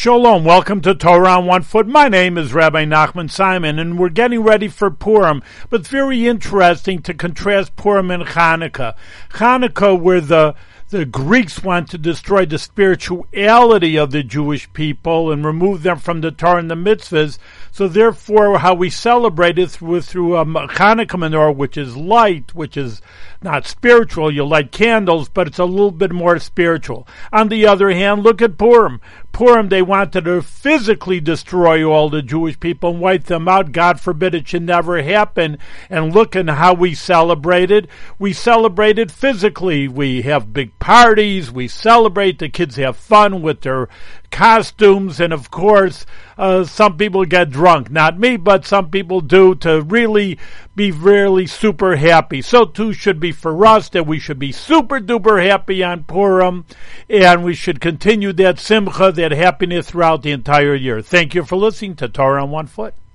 Shalom, welcome to Torah on One Foot. My name is Rabbi Nachman Simon, and we're getting ready for Purim. But it's very interesting to contrast Purim and Hanukkah. Hanukkah, where the the Greeks want to destroy the spirituality of the Jewish people and remove them from the Torah and the mitzvahs. So therefore, how we celebrate it through, through a Hanukkah menorah, which is light, which is not spiritual. You light candles, but it's a little bit more spiritual. On the other hand, look at Purim. Purim, they wanted to physically destroy all the Jewish people and wipe them out. God forbid it should never happen. And look at how we celebrated. We celebrated physically. We have big parties. We celebrate. The kids have fun with their costumes. And of course, uh, some people get drunk. Not me, but some people do to really be really super happy. So too should be for us that we should be super duper happy on Purim and we should continue that simcha, that happiness throughout the entire year. Thank you for listening to Torah on One Foot.